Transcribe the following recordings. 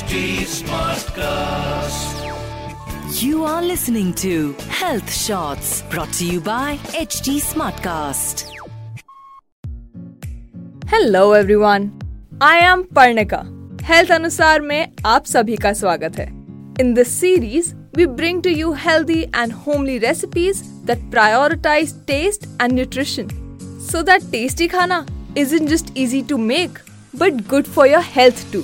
HD Smartcast. You are listening to Health Shots brought to you by HT Smartcast. Hello everyone I am Parnika health अनुसार में आप सभी का स्वागत है in this series we bring to you healthy and homely recipes that prioritise taste and nutrition so that tasty खाना is in just easy to make but good for your health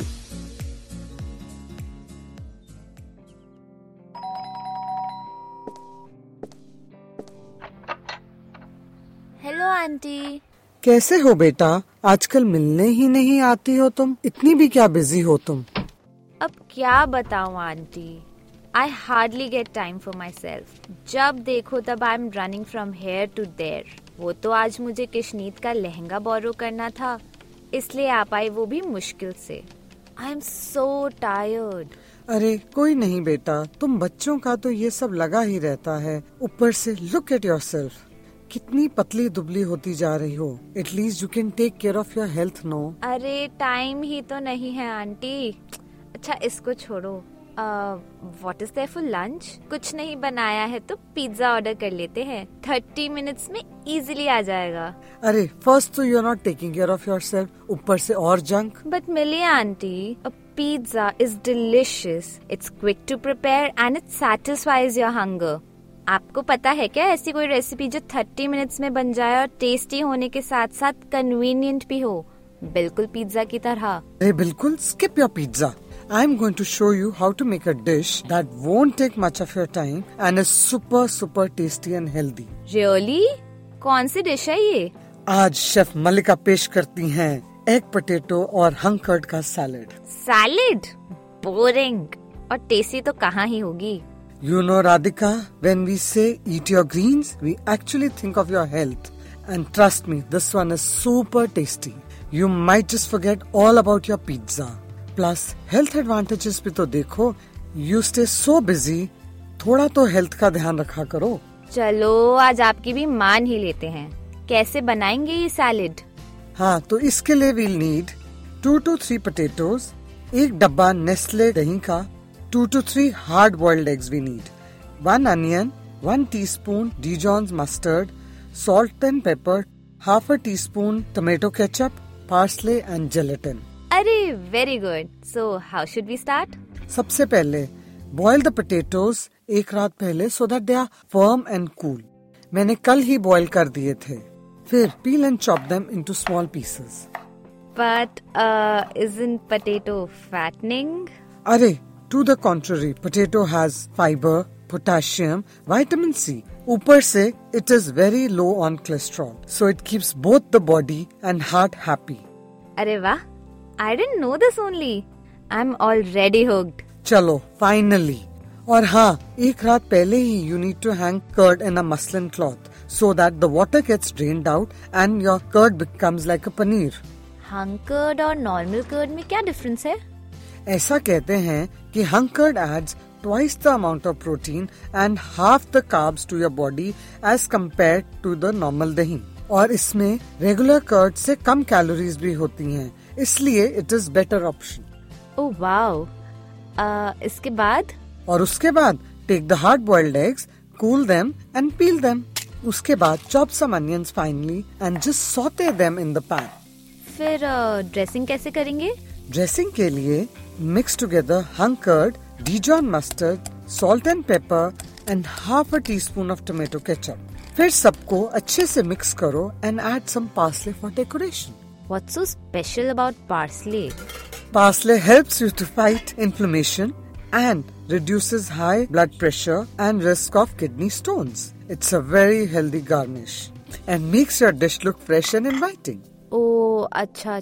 Aunty. कैसे हो बेटा? आजकल मिलने ही नहीं आती हो तुम। इतनी भी क्या बिज़ी हो तुम? अब क्या बताऊँ aunty? I hardly get time for myself जब देखो तब I am running from here to there वो तो आज मुझे किशनीत का लहंगा बोरो करना था। इसलिए आप पाई वो भी मुश्किल से। आई एम सो टायर्ड अरे कोई नहीं बेटा। तुम बच्चों का तो ये सब लगा ही रहता है। ऊपर से लुक एट योर सेल्फ कितनी पतली दुबली होती जा रही हो। At least you can take care of your health no अरे टाइम ही तो नहीं है आंटी। अच्छा इसको छोड़ो। What is there for lunch कुछ नहीं बनाया है तो पिज्जा ऑर्डर कर लेते हैं। थर्टी मिनट्स में इजीली आ जाएगा। अरे फ़र्स्ट तो you are not taking care of yourself ऊपर से और जंक बट मिलिए aunty pizza is delicious it's quick to prepare and it satisfies your hunger आपको पता है क्या? ऐसी कोई रेसिपी जो 30 मिनट्स में बन जाए और टेस्टी होने के साथ साथ कन्वीनियंट भी हो। बिल्कुल पिज्जा की तरह। अरे बिल्कुल skip your pizza. I'm going to show you how to make a dish that won't take much of your time and is super super tasty and healthy. Really कौन सी डिश है ये? आज शेफ मलिका पेश करती हैं एग पोटैटो और hung curd का सैलेड सैलेड बोरिंग और टेस्टी तो कहाँ ही होगी? You know, Radhika, when we say eat your greens, we actually think of your health. And trust me, this one is super tasty. You might just forget all about your pizza. Plus, health advantages भी तो देखो. You stay so busy. थोड़ा तो health का ध्यान रखा करो चलो आज आपकी भी मान ही लेते हैं कैसे बनाएँगे ये सैलेड हाँ तो इसके लिए we'll need two two three potatoes एक डब्बा नेस्ले दही का two two three hard boiled eggs we need one onion one teaspoon Dijon's mustard salt and pepper half a teaspoon tomato ketchup parsley and gelatin अरे very good so how should we start सबसे पहले boil the potatoes एक रात पहले so that they are firm and cool मैंने कल ही boil कर दिए थे फिर peel and chop them into small pieces but isn't potato fattening? अरे to the contrary potato has fibre potassium vitamin C ऊपर से it is very low on cholesterol so it keeps both the body and heart happy अरे वाह I didn't know this only I am already hooked चलो finally और हाँ एक रात पहले ही you need to hang curd in a muslin cloth so that the water gets drained out and your curd becomes like a paneer hung curd और normal curd में क्या difference है? ऐसा कहते हैं कि hung curd adds twice the amount of protein and half the carbs to your body as compared to the normal दही और इसमें रेगुलर कर्ड से कम कैलोरीज भी होती हैं इसलिए it is better option oh wow इसके बाद? और उसके बाद take the hard boiled eggs cool them and peel them उसके बाद chop some onions finally and just saute them in the pan फिर ड्रेसिंग uh, कैसे करेंगे? ड्रेसिंग के लिए mix together hung curd Dijon mustard, salt and pepper and half a teaspoon of tomato ketchup. फिर सबको अच्छे से मिक्स करो and add some parsley for decoration. What's so special about parsley? Parsley helps you to fight inflammation and reduces high blood pressure and risk of kidney stones. It's a very healthy garnish and makes your dish look fresh and inviting. ओह अच्छा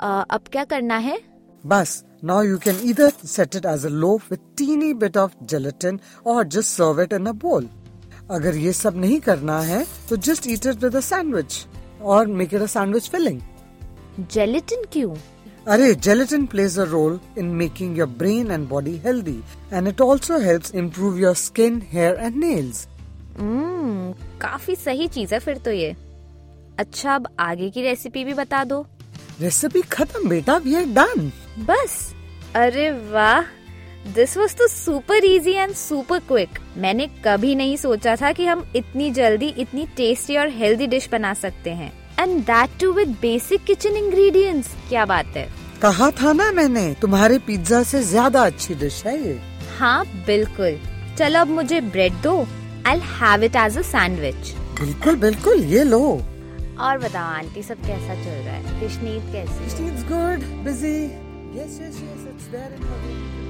अब क्या करना है? बस now you can इधर set it as a loaf with tiny bit of gelatin और just serve it in a bowl अगर ये सब नहीं करना है तो just eat it with sandwich और make it a sandwich filling gelatin क्यों? अरे gelatin plays a role in making your brain and body healthy and it also help improve your skin hair and nails काफ़ी सही चीज़ है फिर तो ये। अच्छा अब आगे की रेसिपी भी बता दो। रेसिपी खत्म बेटा वी आर डन बस। अरे वाह दिस वॉज़ तो super easy and super quick मैंने कभी नहीं सोचा था कि हम इतनी जल्दी इतनी टेस्टी और हेल्दी डिश बना सकते हैं। And that too with basic kitchen ingredients क्या बात है। कहा था ना मैंने तुम्हारे पिज्जा से ज़्यादा अच्छी डिश है ये। हाँ बिल्कुल। चलो अब मुझे ब्रेड दो। I have it as a sandwich बिल्कुल बिल्कुल ये लो। और बताओ आंटी सब कैसा चल रहा है कृष्णीत कैसी good, busy. Yes, yes, yes, it's there in her room.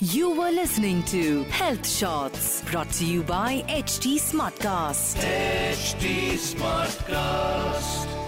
You were listening to Health Shots brought to you by HT Smartcast. HT Smartcast.